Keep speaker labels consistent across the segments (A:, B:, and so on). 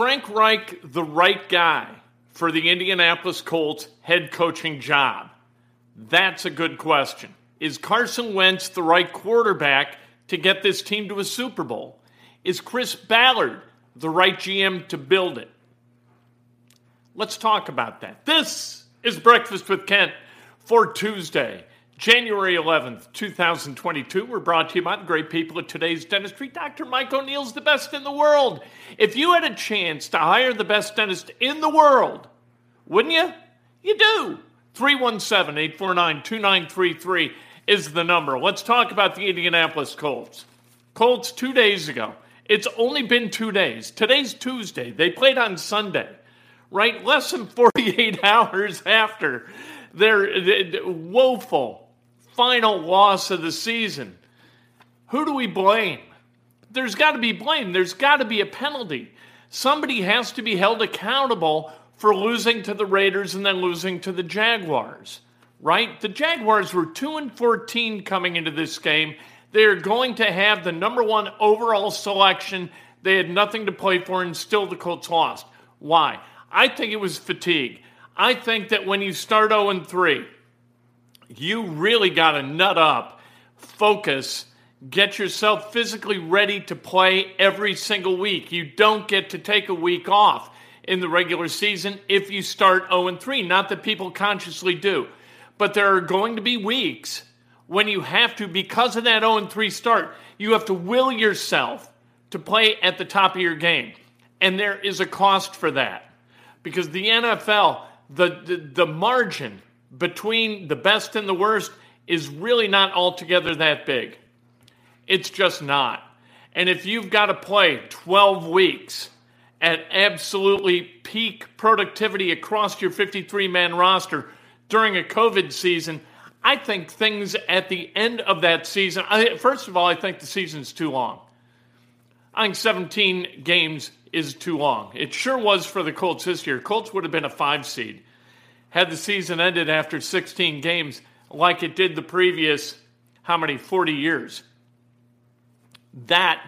A: Frank Reich, the right guy for the Indianapolis Colts head coaching job? That's a good question. Is Carson Wentz the right quarterback to get this team to a Super Bowl? Is Chris Ballard the right GM to build it? Let's talk about that. This is Breakfast with Kent for Tuesday, January 11th, 2022. We're brought to you by the great people at today's dentistry. Dr. Mike O'Neill's the best in the world. If you had a chance to hire the best dentist in the world, wouldn't you? You do. 317 849 2933 is the number. Let's talk about the Indianapolis Colts. Colts, two days ago. It's only been two days. Today's Tuesday. They played on Sunday, right? Less than 48 hours after their woeful final loss of the season. Who do we blame? There's got to be blame. There's got to be a penalty. Somebody has to be held accountable for losing to the Raiders and then losing to the Jaguars, right? The Jaguars were 2 and 14 coming into this game. They're going to have the number 1 overall selection. They had nothing to play for and still the Colts lost. Why? I think it was fatigue. I think that when you start 0 and 3, you really got to nut up, focus, get yourself physically ready to play every single week. You don't get to take a week off in the regular season if you start 0 3. Not that people consciously do, but there are going to be weeks when you have to, because of that 0 3 start, you have to will yourself to play at the top of your game. And there is a cost for that because the NFL, the, the, the margin between the best and the worst is really not altogether that big. It's just not. And if you've got to play 12 weeks at absolutely peak productivity across your 53 man roster during a COVID season, I think things at the end of that season, I, first of all, I think the season's too long. I think 17 games is too long. It sure was for the Colts this year. Colts would have been a five seed had the season ended after 16 games like it did the previous, how many, 40 years. That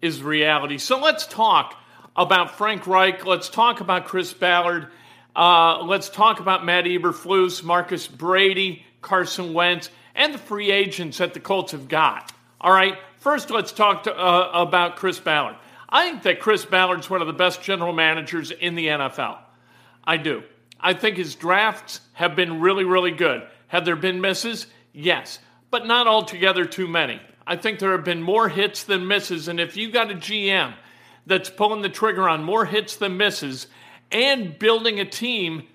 A: is reality. So let's talk about Frank Reich. Let's talk about Chris Ballard. Uh, let's talk about Matt Eberflus, Marcus Brady, Carson Wentz, and the free agents that the Colts have got. All right. First, let's talk to, uh, about Chris Ballard. I think that Chris Ballard's one of the best general managers in the NFL. I do. I think his drafts have been really, really good. Have there been misses? Yes, but not altogether too many. I think there have been more hits than misses, and if you got a GM that's pulling the trigger on more hits than misses and building a team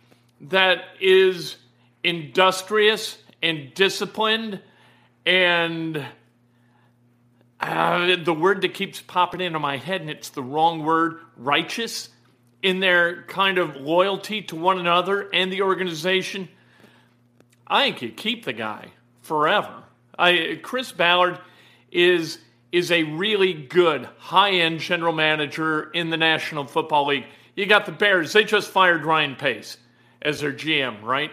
A: that is industrious and disciplined and uh, the word that keeps popping into my head, and it's the wrong word righteous in their kind of loyalty to one another and the organization, I think you keep the guy forever. I, Chris Ballard is is a really good high end general manager in the National Football League. You got the Bears; they just fired Ryan Pace as their GM, right?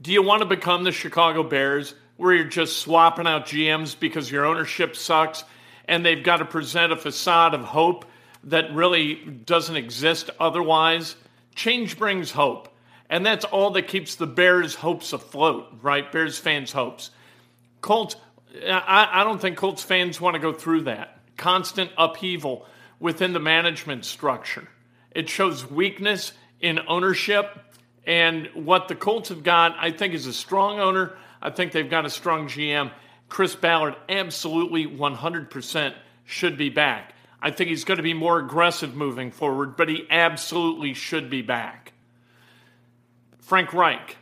A: Do you want to become the Chicago Bears, where you're just swapping out GMs because your ownership sucks and they've got to present a facade of hope that really doesn't exist otherwise. Change brings hope. And that's all that keeps the Bears' hopes afloat, right? Bears fans' hopes. Colts, I, I don't think Colts fans want to go through that. Constant upheaval within the management structure. It shows weakness in ownership. And what the Colts have got, I think, is a strong owner. I think they've got a strong GM. Chris Ballard absolutely 100% should be back. I think he's going to be more aggressive moving forward, but he absolutely should be back. Frank Reich,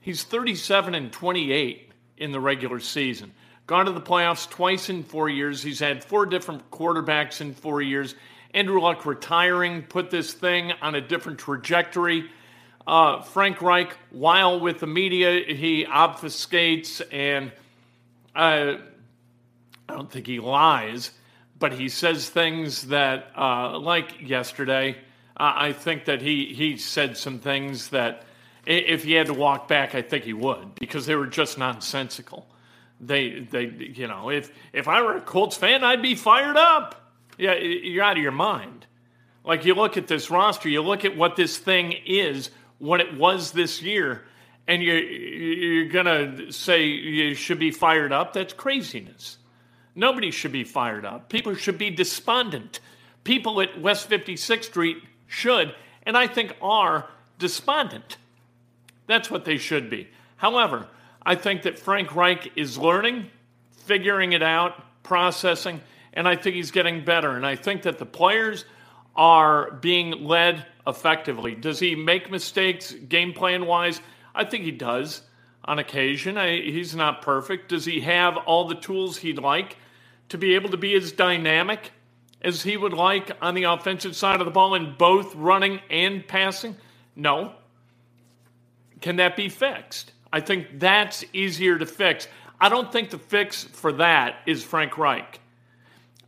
A: he's 37 and 28 in the regular season. Gone to the playoffs twice in four years. He's had four different quarterbacks in four years, Andrew Luck retiring put this thing on a different trajectory. Uh, Frank Reich, while with the media, he obfuscates and uh, I don't think he lies, but he says things that, uh, like yesterday, I think that he, he said some things that if he had to walk back, I think he would because they were just nonsensical. They, they, you know, if if I were a Colts fan, I'd be fired up. Yeah, you're out of your mind. Like you look at this roster, you look at what this thing is, what it was this year, and you're you're gonna say you should be fired up. That's craziness. Nobody should be fired up. People should be despondent. People at West 56th Street should, and I think are despondent. That's what they should be. However, I think that Frank Reich is learning, figuring it out, processing, and I think he's getting better. And I think that the players are being led effectively. Does he make mistakes game plan wise? I think he does on occasion. I, he's not perfect. Does he have all the tools he'd like to be able to be as dynamic as he would like on the offensive side of the ball in both running and passing? No. Can that be fixed? I think that's easier to fix. I don't think the fix for that is Frank Reich.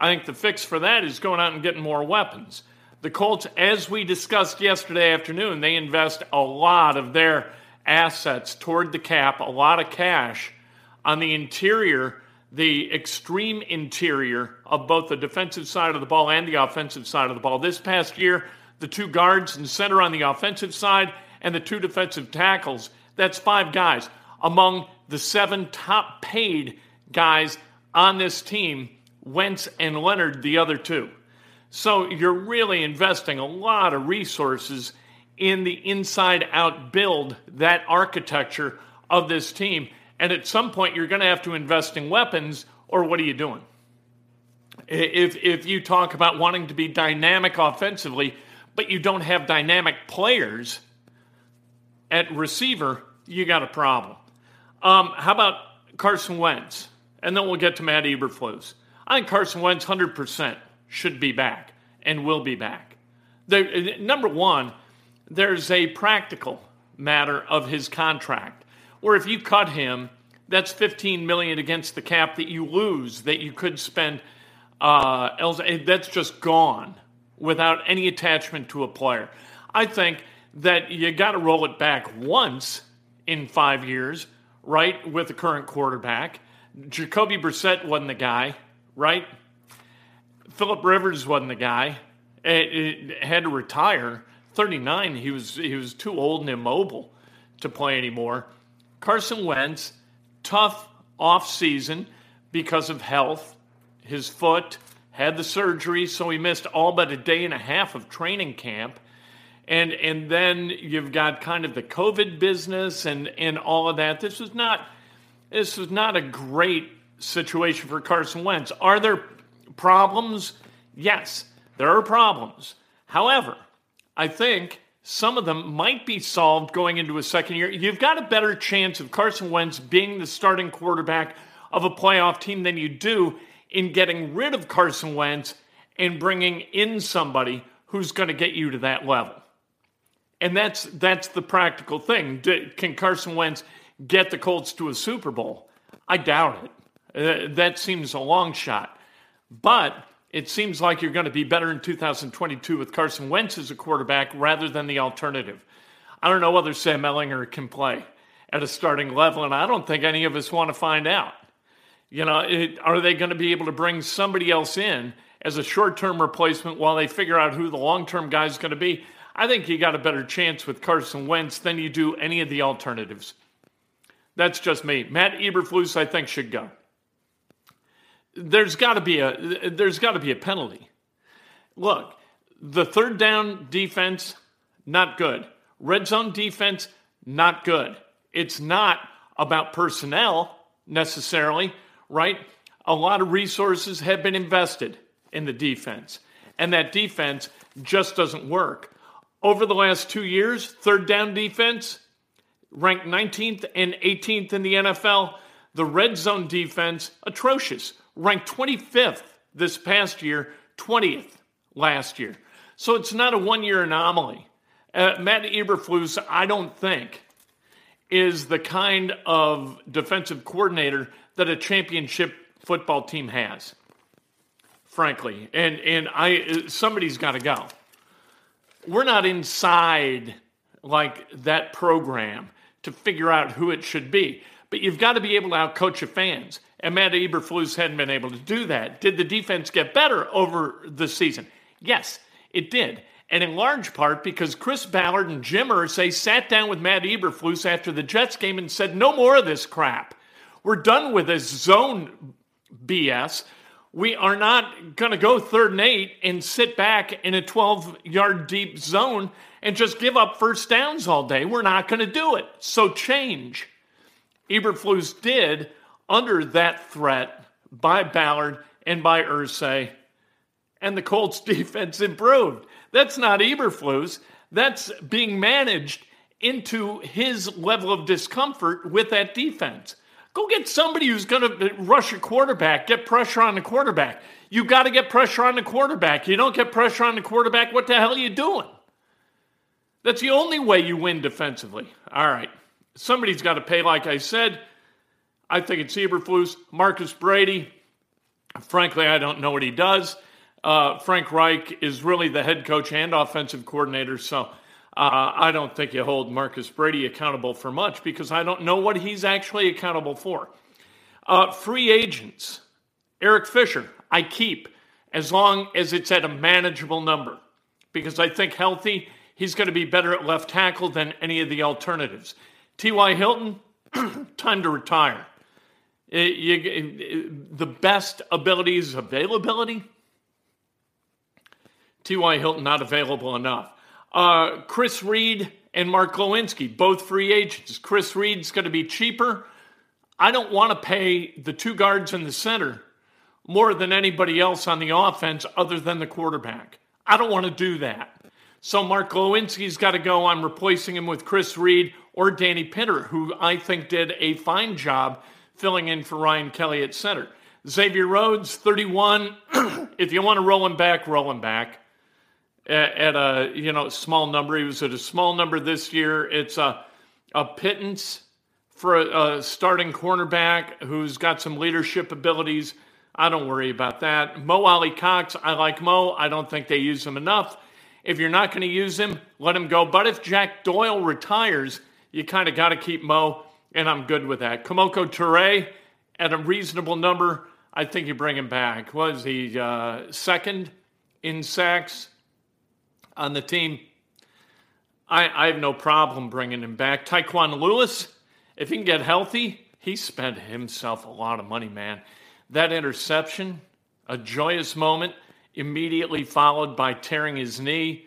A: I think the fix for that is going out and getting more weapons. The Colts, as we discussed yesterday afternoon, they invest a lot of their assets toward the cap, a lot of cash on the interior, the extreme interior of both the defensive side of the ball and the offensive side of the ball. This past year, the two guards and center on the offensive side and the two defensive tackles that's five guys among the seven top paid guys on this team. Wentz and Leonard, the other two. So you're really investing a lot of resources in the inside out build, that architecture of this team. And at some point, you're going to have to invest in weapons, or what are you doing? If, if you talk about wanting to be dynamic offensively, but you don't have dynamic players, at receiver, you got a problem. Um, how about Carson Wentz? And then we'll get to Matt Eberflus. I think Carson Wentz 100% should be back and will be back. The, number one, there's a practical matter of his contract, where if you cut him, that's 15 million against the cap that you lose that you could spend. Uh, eh, that's just gone without any attachment to a player. I think that you got to roll it back once in five years, right, with the current quarterback. Jacoby Brissett wasn't the guy, right? Philip Rivers wasn't the guy. It, it had to retire. 39, he was he was too old and immobile to play anymore. Carson Wentz, tough off season because of health. His foot had the surgery, so he missed all but a day and a half of training camp and and then you've got kind of the COVID business and and all of that. This was not this was not a great situation for Carson Wentz. Are there problems? Yes, there are problems. However, I think some of them might be solved going into a second year. You've got a better chance of Carson Wentz being the starting quarterback of a playoff team than you do in getting rid of Carson Wentz and bringing in somebody who's going to get you to that level. And that's that's the practical thing. Can Carson Wentz get the Colts to a Super Bowl? I doubt it. Uh, that seems a long shot. But it seems like you're going to be better in 2022 with Carson Wentz as a quarterback rather than the alternative. I don't know whether Sam Ehlinger can play at a starting level, and I don't think any of us want to find out. You know, it, are they going to be able to bring somebody else in as a short term replacement while they figure out who the long term guy is going to be? I think you got a better chance with Carson Wentz than you do any of the alternatives. That's just me. Matt Eberflus, I think, should go. There's got to be a there's got to be a penalty. Look, the third down defense not good. Red zone defense not good. It's not about personnel necessarily, right? A lot of resources have been invested in the defense, and that defense just doesn't work. Over the last two years, third down defense ranked 19th and 18th in the NFL. The red zone defense, atrocious, ranked 25th this past year, 20th last year. So it's not a one year anomaly. Uh, Matt Eberflus, I don't think, is the kind of defensive coordinator that a championship football team has. Frankly, and and I somebody's got to go. We're not inside like that program to figure out who it should be, but you've got to be able to outcoach your fans. And Matt Eberflus hadn't been able to do that. Did the defense get better over the season? Yes, it did. And in large part because Chris Ballard and Jim Irsay sat down with Matt Eberflus after the Jets game and said, no more of this crap. We're done with this zone BS. We are not going to go third and eight and sit back in a 12 yard deep zone and just give up first downs all day. We're not going to do it. So change. Eberflus did under that threat by Ballard and by Irsay, and the Colts defense improved. That's not Eberflus. That's being managed into his level of discomfort with that defense. Go get somebody who's going to rush a quarterback, get pressure on the quarterback. You've got to get pressure on the quarterback. You don't get pressure on the quarterback, what the hell are you doing? That's the only way you win defensively. All right. Somebody's got to pay, like I said. I think it's Eberflus, Marcus Brady. Frankly, I don't know what he does. Uh, Frank Reich is really the head coach and offensive coordinator, so uh, I don't think you hold Marcus Brady accountable for much because I don't know what he's actually accountable for. Uh, free agents, Eric Fisher, I keep as long as it's at a manageable number because I think healthy, he's going to be better at left tackle than any of the alternatives. T.Y. Hilton, time to retire. It, uh, you, it, the best abilities availability. T.Y. Hilton not available enough. Uh, Chris Reed and Mark Glowinski, both free agents. Chris Reed's going to be cheaper. I don't want to pay the two guards in the center more than anybody else on the offense other than the quarterback. I don't want to do that. So Mark Glowinski's got to go. I'm replacing him with Chris Reed or Danny Pinter, who I think did a fine job filling in for Ryan Kelly at center. Xavier Rhodes, 31. if you want to roll him back, roll him back at, a you know small number. He was at a small number this year. It's a a pittance for a, a starting cornerback who's got some leadership abilities. I don't worry about that. Mo Alie-Cox, I like Mo. I don't think they use him enough. If you're not going to use him, let him go. But if Jack Doyle retires, you kind of got to keep Mo and I'm good with that. Kemoko Turay at a reasonable number, I think you bring him back. Was he uh, second in sacks on the team? I, I have no problem bringing him back. Tyquan Lewis, if he can get healthy, he spent himself a lot of money, man. That interception, a joyous moment, immediately followed by tearing his knee.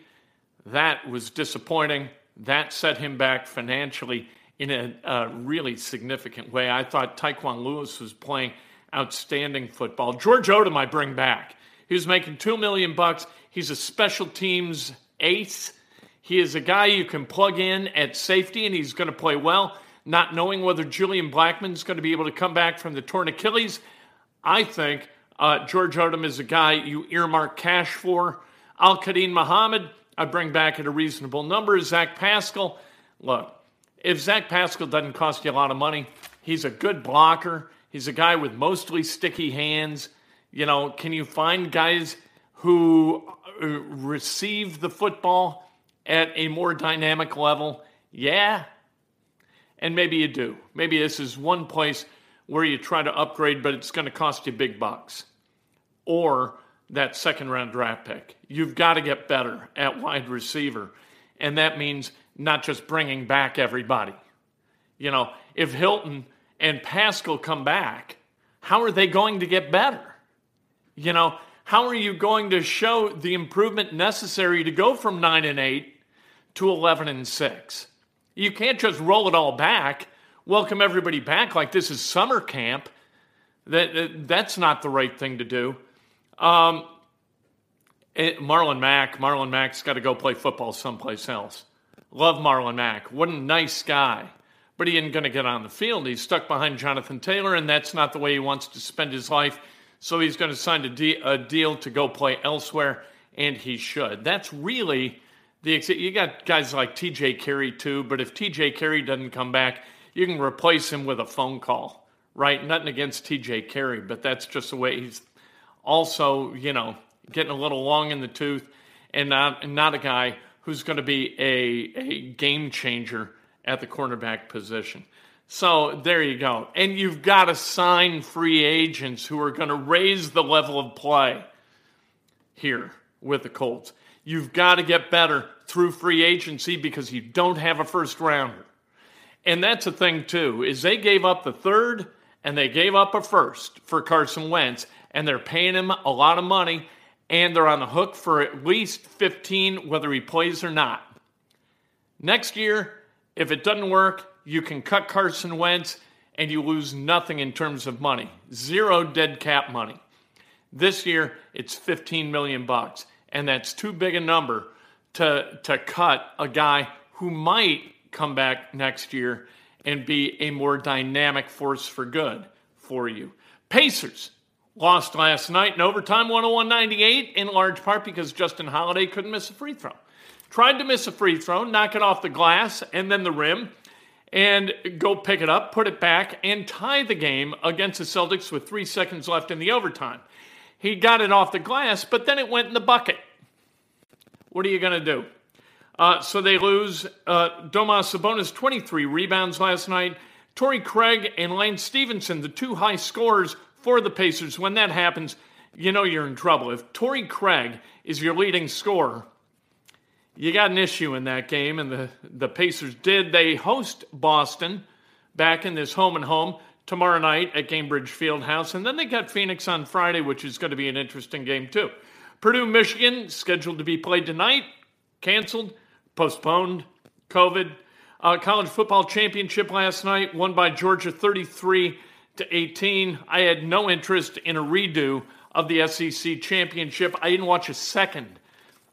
A: That was disappointing. That set him back financially in a, a really significant way. I thought Tyquan Lewis was playing outstanding football. George Odum, I bring back. He was making two million bucks. He's a special teams ace. He is a guy you can plug in at safety, and he's going to play well. Not knowing whether Julian Blackmon's going to be able to come back from the torn Achilles, I think uh, George Odum is a guy you earmark cash for. Al-Quadin Muhammad, I bring back at a reasonable number. Zach Pascal, look, if Zach Pascal doesn't cost you a lot of money, he's a good blocker. He's a guy with mostly sticky hands. You know, can you find guys who uh, receive the football at a more dynamic level? Yeah. And maybe you do. Maybe this is one place where you try to upgrade, but it's going to cost you big bucks. Or that second round draft pick. You've got to get better at wide receiver. And that means not just bringing back everybody. You know, if Hilton and Pascal come back, how are they going to get better? You know, how are you going to show the improvement necessary to go from 9 and 8 to 11 and 6? You can't just roll it all back, welcome everybody back like this is summer camp. That, that's not the right thing to do. Um, it, Marlon Mack, Marlon Mack's got to go play football someplace else. Love Marlon Mack. What a nice guy. But he isn't going to get on the field. He's stuck behind Jonathan Taylor, and that's not the way he wants to spend his life. So he's going to sign a, de- a deal to go play elsewhere and he should. That's really the you got guys like T.J. Carrie too, but if T.J. Carrie doesn't come back, you can replace him with a phone call, right? Nothing against T.J. Carrie, but that's just the way he's also, you know, getting a little long in the tooth, and not and not a guy who's going to be a a game changer at the cornerback position. So there you go. And you've got to sign free agents who are going to raise the level of play here with the Colts. You've got to get better through free agency because you don't have a first rounder. And that's a thing too, is they gave up the third and they gave up a first for Carson Wentz, and they're paying him a lot of money, and they're on the hook for at least 15 whether he plays or not. Next year, if it doesn't work, you can cut Carson Wentz and you lose nothing in terms of money. Zero dead cap money. This year it's 15 million bucks and that's too big a number to to cut a guy who might come back next year and be a more dynamic force for good for you. Pacers lost last night in overtime 101-98 in large part because Justin Holiday couldn't miss a free throw. Tried to miss a free throw, knock it off the glass and then the rim and go pick it up, put it back, and tie the game against the Celtics with three seconds left in the overtime. He got it off the glass, but then it went in the bucket. What are you going to do? Uh, so they lose. Uh, Domas Sabonis, 23 rebounds last night. Torrey Craig and Lance Stephenson, the two high scorers for the Pacers. When that happens, you know you're in trouble. If Torrey Craig is your leading scorer, you got an issue in that game, and the, the Pacers did. They host Boston back in this home and home tomorrow night at Gainbridge Fieldhouse, and then they got Phoenix on Friday, which is going to be an interesting game too. Purdue, Michigan, scheduled to be played tonight, canceled, postponed, COVID. Uh, college football championship last night, won by Georgia 33 to 18. I had no interest in a redo of the SEC championship. I didn't watch a second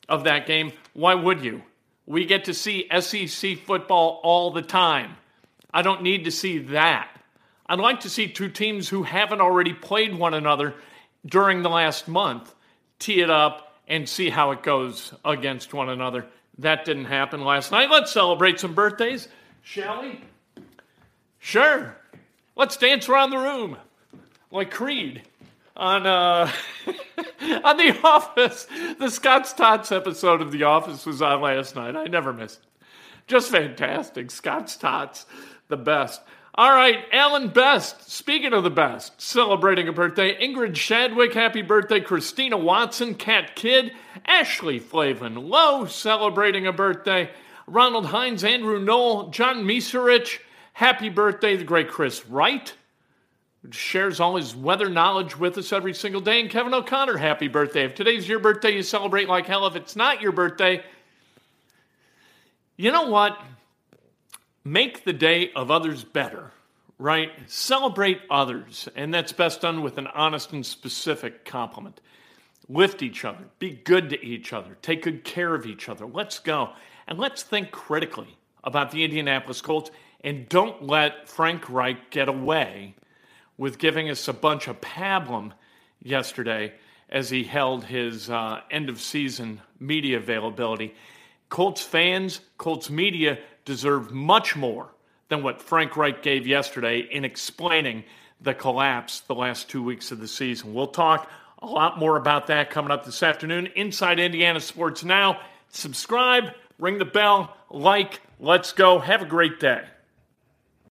A: of that game. Why would you? We get to see SEC football all the time. I don't need to see that. I'd like to see two teams who haven't already played one another during the last month tee it up and see how it goes against one another. That didn't happen last night. Let's celebrate some birthdays, shall we? Sure. Let's dance around the room like Creed on uh, on The Office. The Scott's Tots episode of The Office was on last night. I never missed it. Just fantastic. Scott's Tots, the best. All right, Alan Best, speaking of the best, celebrating a birthday. Ingrid Shadwick, happy birthday. Christina Watson, Cat Kid. Ashley Flavin Lowe, celebrating a birthday. Ronald Hines, Andrew Knoll, John Miserich, happy birthday. The great Chris Wright shares all his weather knowledge with us every single day. And Kevin O'Connor, happy birthday. If today's your birthday, you celebrate like hell. If it's not your birthday, you know what? Make the day of others better, right? Celebrate others. And that's best done with an honest and specific compliment. Lift each other, be good to each other, take good care of each other. Let's go. And let's think critically about the Indianapolis Colts and don't let Frank Reich get away with giving us a bunch of pablum yesterday as he held his uh, end of season media availability. Colts fans, Colts media deserve much more than what Frank Reich gave yesterday in explaining the collapse the last two weeks of the season. We'll talk a lot more about that coming up this afternoon. Inside Indiana Sports Now. Subscribe, ring the bell, like, let's go. Have a great day.